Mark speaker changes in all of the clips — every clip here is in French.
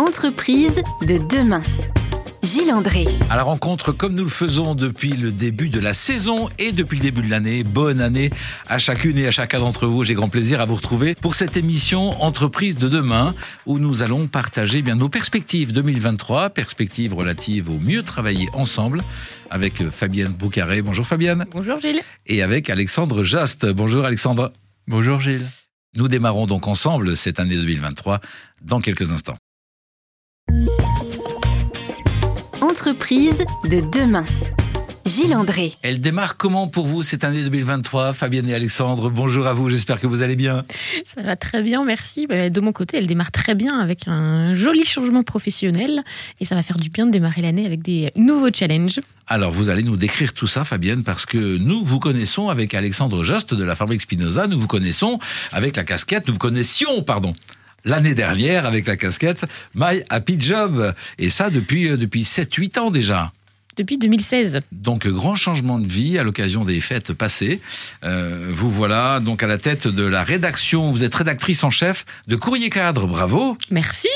Speaker 1: Entreprise de demain. Gilles André.
Speaker 2: À la rencontre, comme nous le faisons depuis le début de la saison et depuis le début de l'année, bonne année à chacune et à chacun d'entre vous. J'ai grand plaisir à vous retrouver pour cette émission Entreprise de demain où nous allons partager eh bien nos perspectives 2023, perspectives relatives au mieux travailler ensemble avec Fabienne Boucaré. Bonjour Fabienne.
Speaker 3: Bonjour Gilles.
Speaker 2: Et avec Alexandre Jost. Bonjour Alexandre.
Speaker 4: Bonjour Gilles.
Speaker 2: Nous démarrons donc ensemble cette année 2023 dans quelques instants.
Speaker 1: Entreprise de demain. Gilles André.
Speaker 2: Elle démarre comment pour vous cette année 2023 Fabienne et Alexandre, bonjour à vous, j'espère que vous allez bien.
Speaker 3: Ça va très bien, merci. Bah, de mon côté, elle démarre très bien avec un joli changement professionnel et ça va faire du bien de démarrer l'année avec des nouveaux challenges.
Speaker 2: Alors vous allez nous décrire tout ça Fabienne parce que nous vous connaissons avec Alexandre Jost de la fabrique Spinoza, nous vous connaissons avec la casquette, nous vous connaissions, pardon, l'année dernière avec la casquette My Happy Job. Et ça depuis, euh, depuis 7-8 ans déjà.
Speaker 3: Depuis 2016.
Speaker 2: Donc grand changement de vie à l'occasion des fêtes passées. Euh, vous voilà donc à la tête de la rédaction. Vous êtes rédactrice en chef de Courrier Cadre. Bravo.
Speaker 3: Merci.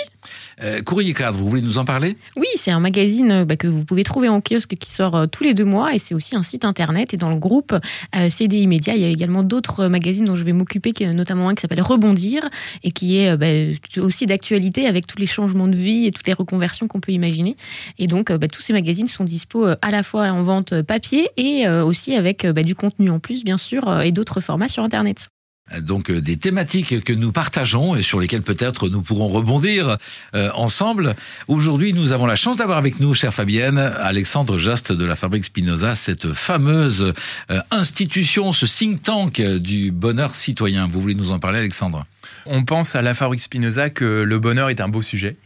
Speaker 2: Euh, Courrier Cadre, vous voulez nous en parler?
Speaker 3: Oui, c'est un magazine euh, bah, que vous pouvez trouver en kiosque qui sort euh, tous les deux mois et c'est aussi un site internet. Et dans le groupe CDI Média, il y a également d'autres magazines dont je vais m'occuper, notamment un qui s'appelle Rebondir et qui est bah, aussi d'actualité avec tous les changements de vie et toutes les reconversions qu'on peut imaginer. Et donc, bah, tous ces magazines sont dispo à la fois en vente papier et aussi avec du contenu en plus, bien sûr, et d'autres formats sur Internet
Speaker 2: donc euh, des thématiques que nous partageons et sur lesquelles peut-être nous pourrons rebondir euh, ensemble. Aujourd'hui, nous avons la chance d'avoir avec nous, chère Fabienne, Alexandre Jost de la Fabrique Spinoza, cette fameuse euh, institution, ce think tank du bonheur citoyen. Vous voulez nous en parler, Alexandre?
Speaker 4: On pense à la fabrique Spinoza que le bonheur est un beau sujet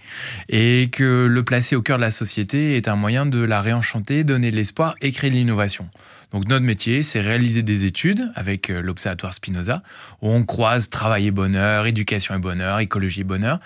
Speaker 4: et que le placer au cœur de la société est un moyen de la réenchanter, donner de l'espoir et créer de l'innovation. Donc notre métier, c'est réaliser des études avec euh, l'Observatoire Spinoza, où on croise travail et bonheur, éducation et bonheur, écologie et bonheur,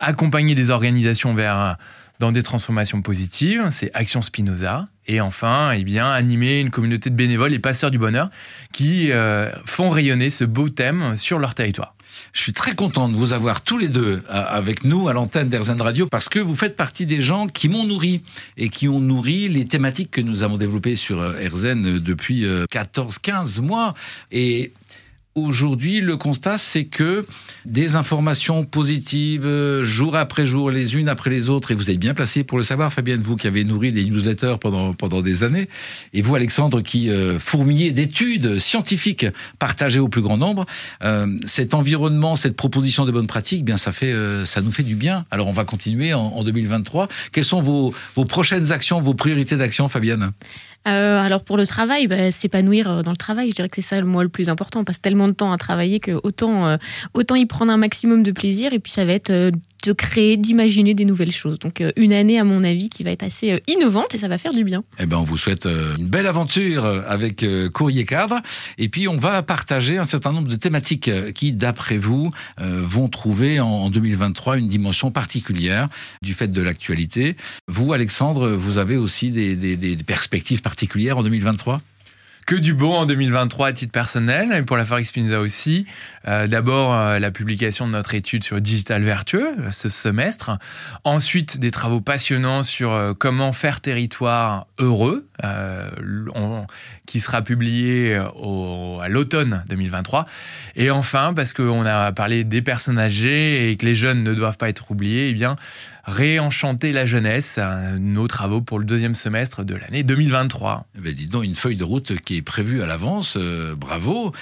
Speaker 4: accompagner des organisations vers dans des transformations positives, c'est Action Spinoza. Et enfin, eh bien, animer une communauté de bénévoles et passeurs du bonheur qui euh, font rayonner ce beau thème sur leur territoire.
Speaker 2: Je suis très content de vous avoir tous les deux euh, avec nous à l'antenne d'Erzen Radio parce que vous faites partie des gens qui m'ont nourri et qui ont nourri les thématiques que nous avons développées sur Erzen euh, depuis 14-15 euh, mois. Et Aujourd'hui, le constat, c'est que des informations positives, euh, jour après jour, les unes après les autres, et vous êtes bien placé pour le savoir, Fabienne, vous qui avez nourri des newsletters pendant, pendant des années, et vous, Alexandre, qui euh, fourmillez d'études scientifiques partagées au plus grand nombre, euh, cet environnement, cette proposition de bonnes pratiques, bien, ça fait, euh, ça nous fait du bien. Alors, on va continuer en, en 2023. Quelles sont vos, vos prochaines actions, vos priorités d'action, Fabienne?
Speaker 3: Euh, alors pour le travail, bah, s'épanouir euh, dans le travail, je dirais que c'est ça le moi le plus important. On passe tellement de temps à travailler que autant, euh, autant y prendre un maximum de plaisir et puis ça va être de créer, d'imaginer des nouvelles choses. Donc une année à mon avis qui va être assez innovante et ça va faire du bien.
Speaker 2: Eh ben on vous souhaite une belle aventure avec Courrier Cadre et puis on va partager un certain nombre de thématiques qui d'après vous vont trouver en 2023 une dimension particulière du fait de l'actualité. Vous Alexandre, vous avez aussi des, des, perspectives particulières particulière en 2023
Speaker 4: que du bon en 2023 à titre personnel et pour la Fabrique Spinoza aussi. Euh, d'abord euh, la publication de notre étude sur digital vertueux euh, ce semestre. Ensuite des travaux passionnants sur comment faire territoire heureux, qui sera publié au, à l'automne 2023. Et enfin parce qu'on a parlé des personnes âgées et que les jeunes ne doivent pas être oubliés, eh bien réenchanter la jeunesse, nos travaux pour le deuxième semestre de l'année 2023. Eh
Speaker 2: ben, dis donc, une feuille de route qui est prévue à l'avance, euh, bravo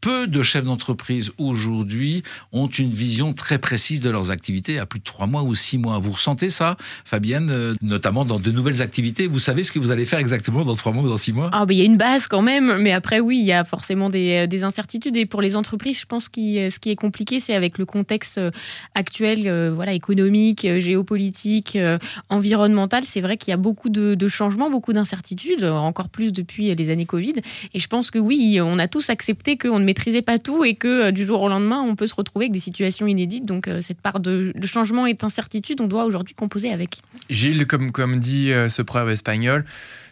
Speaker 2: peu de chefs d'entreprise aujourd'hui ont une vision très précise de leurs activités à plus de trois mois ou six mois. Vous ressentez ça, Fabienne, euh, notamment dans de nouvelles activités? Vous savez ce que vous allez faire exactement dans trois mois ou dans six mois?
Speaker 3: Ah, ben, il y a une base quand même, mais après, oui, il y a forcément des, euh, des incertitudes. Et pour les entreprises, je pense que euh, ce qui est compliqué, c'est avec le contexte actuel, voilà, économique, géopolitique, environnemental. C'est vrai qu'il y a beaucoup de, de changements, beaucoup d'incertitudes, encore plus depuis les années Covid. Et je pense que oui, on a tous accepté qu'on ne maîtrisait pas tout et que euh, du jour au lendemain, on peut se retrouver avec des situations inédites. Donc euh, cette part de, changement et d'incertitude, on doit aujourd'hui composer avec.
Speaker 4: Gilles, comme, comme dit euh, ce proverbe espagnol,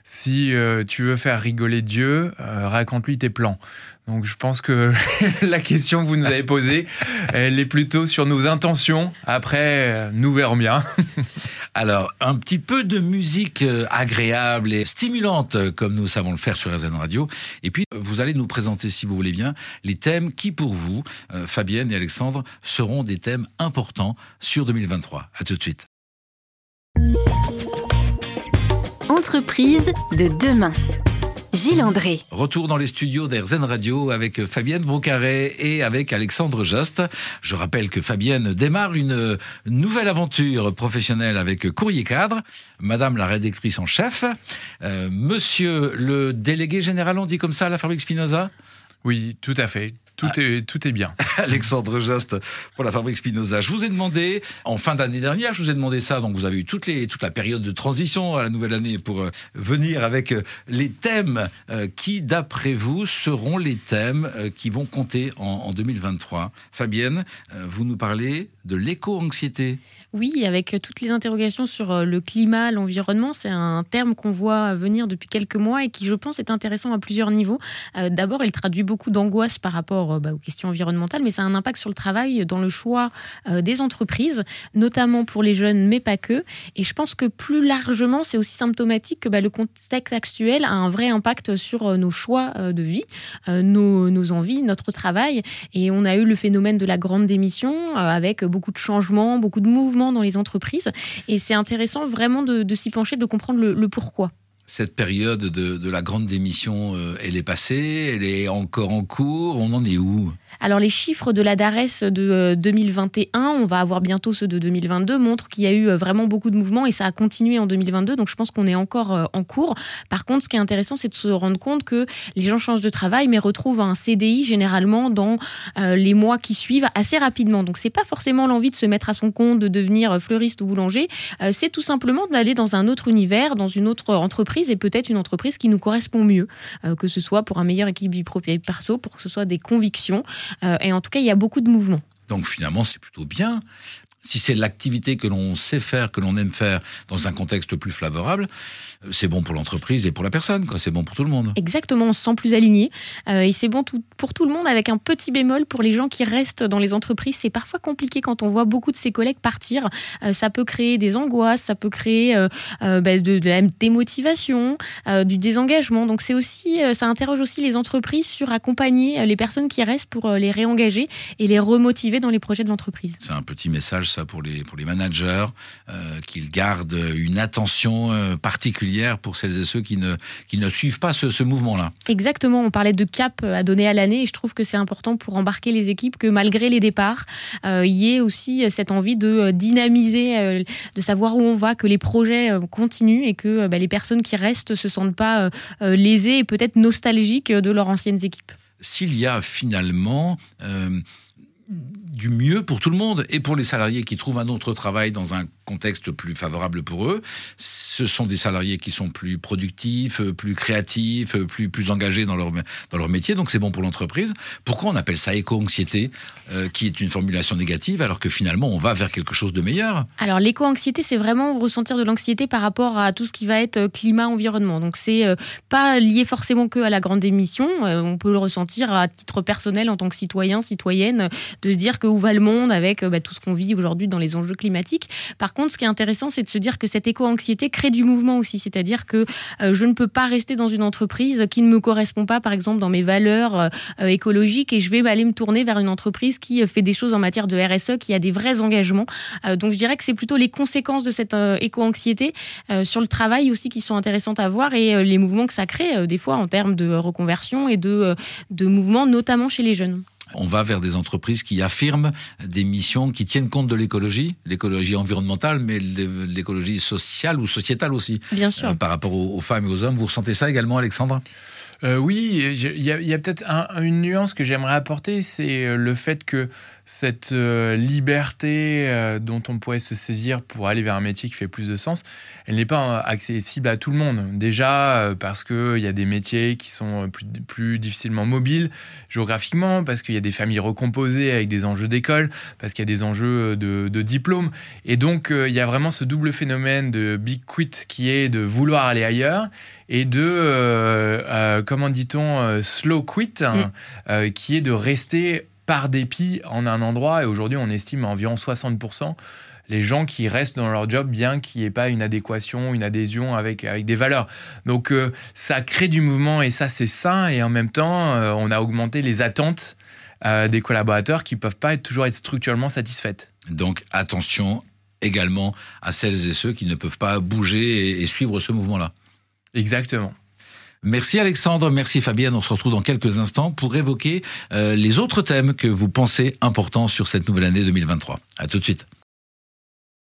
Speaker 4: si tu veux faire rigoler Dieu, raconte-lui tes plans. Donc je pense que la question que vous nous avez posée, elle est plutôt sur nos intentions. Après, nous verrons bien.
Speaker 2: Alors, un petit peu de musique euh, agréable et stimulante, euh, comme nous savons le faire sur RZN Radio. Et puis, vous allez nous présenter, si vous voulez bien, les thèmes qui, pour vous, euh, Fabienne et Alexandre, seront des thèmes importants sur 2023. À tout de suite.
Speaker 1: Entreprise de demain. Gilles André.
Speaker 2: Retour dans les studios d'Airzen Radio avec Fabienne Broucaret et avec Alexandre Jost. Je rappelle que Fabienne démarre une nouvelle aventure professionnelle avec Courrier Cadre. Madame la rédactrice en chef. Euh, monsieur le délégué général, on dit comme ça à la fabrique Spinoza?
Speaker 4: Oui, tout à fait. Tout, ah. est, tout est bien.
Speaker 2: Alexandre Jost pour la fabrique Spinoza. Je vous ai demandé, en fin d'année dernière, je vous ai demandé ça, donc vous avez eu toutes les, toute la période de transition à la nouvelle année pour euh, venir avec euh, les thèmes euh, qui, d'après vous, seront les thèmes qui vont compter en, en 2023. Fabienne, vous nous parlez de l'éco-anxiété.
Speaker 3: Oui, avec toutes les interrogations sur euh, le climat, l'environnement, c'est un terme qu'on voit venir depuis quelques mois et qui, je pense, est intéressant à plusieurs niveaux. Euh, d'abord, il traduit beaucoup d'angoisse par rapport euh, bah, aux questions environnementales, mais ça a un impact sur le travail, dans le choix des entreprises, notamment pour les jeunes, mais pas que. Et je pense que plus largement, c'est aussi symptomatique que bah, le contexte actuel a un vrai impact sur nos choix de vie, nos, envies, notre travail. Et on a eu le phénomène de la grande démission, avec beaucoup de changements, beaucoup de mouvements dans les entreprises. Et c'est intéressant vraiment de, s'y pencher, de comprendre le pourquoi
Speaker 2: cette période de, la grande démission, euh, elle est passée, elle est encore en cours, on en est où?
Speaker 3: Alors les chiffres de la DARES de 2021, euh, on va avoir bientôt ceux de 2022, montrent qu'il y a eu euh, vraiment beaucoup de mouvements et ça a continué en 2022, donc je pense qu'on est encore en cours. Par contre, ce qui est intéressant, c'est de se rendre compte que les gens changent de travail, mais retrouvent un CDI généralement dans les mois qui suivent assez rapidement. Donc c'est pas forcément l'envie de se mettre à son compte, de devenir fleuriste ou boulanger, c'est tout simplement d'aller dans un autre univers, dans une autre entreprise et peut-être une entreprise qui nous correspond mieux, euh, que ce soit pour un meilleur équilibre pro perso, pour que ce soit des convictions. Euh, et en tout cas, il y a beaucoup de mouvements.
Speaker 2: Donc finalement, c'est plutôt bien si c'est l'activité que l'on sait faire, que l'on aime faire dans un contexte plus favorable, euh, c'est bon pour l'entreprise et pour la personne. C'est bon pour tout le monde.
Speaker 3: Exactement, on se sent plus aligné. Euh, et c'est bon pour tout le monde avec un petit bémol pour les gens qui restent dans les entreprises. C'est parfois compliqué quand on voit beaucoup de ses collègues partir. Euh, ça peut créer des angoisses, ça peut créer bah, de, la démotivation, du désengagement. Donc c'est aussi, ça interroge aussi les entreprises sur accompagner les personnes qui restent pour les réengager et les remotiver dans les projets de l'entreprise.
Speaker 2: C'est un petit message pour les, pour les managers, euh, qu'ils gardent une attention euh, particulière pour celles et ceux qui ne, qui ne suivent pas ce, ce mouvement-là.
Speaker 3: Exactement, on parlait de cap à donner à l'année et je trouve que c'est important pour embarquer les équipes que malgré les départs, euh, il y ait aussi cette envie de dynamiser, de savoir où on va, que les projets continuent et que bah, les personnes qui restent se sentent pas lésées et peut-être nostalgiques de leurs anciennes équipes.
Speaker 2: S'il y a finalement du mieux pour tout le monde et pour les salariés qui trouvent un autre travail dans un contexte plus favorable pour eux. Ce sont des salariés qui sont plus productifs, plus créatifs, plus plus engagés dans leur dans leur métier. Donc c'est bon pour l'entreprise. Pourquoi on appelle ça éco-anxiété, euh, qui est une formulation négative, alors que finalement on va vers quelque chose de meilleur?
Speaker 3: Alors l'éco-anxiété, c'est vraiment ressentir de l'anxiété par rapport à tout ce qui va être euh, climat, environnement. Donc c'est euh, pas lié forcément que à la grande émission. on peut le ressentir à titre personnel en tant que citoyen, citoyenne, de se dire que où va le monde avec bah, tout ce qu'on vit aujourd'hui dans les enjeux climatiques. Par contre, ce qui est intéressant, c'est de se dire que cette éco-anxiété crée du mouvement aussi. C'est-à-dire que euh, je ne peux pas rester dans une entreprise qui ne me correspond pas, par exemple, dans mes valeurs euh, euh, écologiques, et je vais aller me tourner vers une entreprise qui fait des choses en matière de RSE, qui a des vrais engagements. donc, je dirais que c'est plutôt les conséquences de cette éco-anxiété sur le travail aussi qui sont intéressantes à voir et les mouvements que ça crée, des fois, en termes de reconversion et de, de mouvements, notamment chez les jeunes
Speaker 2: on va vers des entreprises qui affirment des missions qui tiennent compte de l'écologie, l'écologie environnementale, mais l'écologie sociale ou sociétale aussi.
Speaker 3: Bien sûr. Euh,
Speaker 2: par rapport aux, femmes et aux hommes. Vous ressentez ça également, Alexandre?
Speaker 4: Euh, Oui, il y a, peut-être une nuance que j'aimerais apporter, c'est euh, le fait que cette euh, liberté dont on pourrait se saisir pour aller vers un métier qui fait plus de sens, elle n'est pas accessible à tout le monde. Déjà parce qu'il y a des métiers qui sont plus, plus difficilement mobiles géographiquement, parce qu'il y a des familles recomposées avec des enjeux d'école, parce qu'il y a des enjeux de, de diplôme. Et donc il y a vraiment ce double phénomène de big quit qui est de vouloir aller ailleurs et de, euh, euh, comment dit-on, euh, slow quit, hein, mm. qui est de rester par dépit en un endroit. Et aujourd'hui, on estime à environ 60% les gens qui restent dans leur job bien qu'il n'y ait pas une adéquation, une adhésion avec, avec des valeurs. Donc ça crée du mouvement et ça c'est sain et en même temps on a augmenté les attentes des collaborateurs qui peuvent pas être, toujours être structurellement satisfaites.
Speaker 2: Donc attention également à celles et ceux qui ne peuvent pas bouger et suivre ce mouvement-là.
Speaker 4: Exactement.
Speaker 2: Merci Alexandre, merci Fabienne. On se retrouve dans quelques instants pour évoquer euh, les autres thèmes que vous pensez importants sur cette nouvelle année 2023. À tout de suite.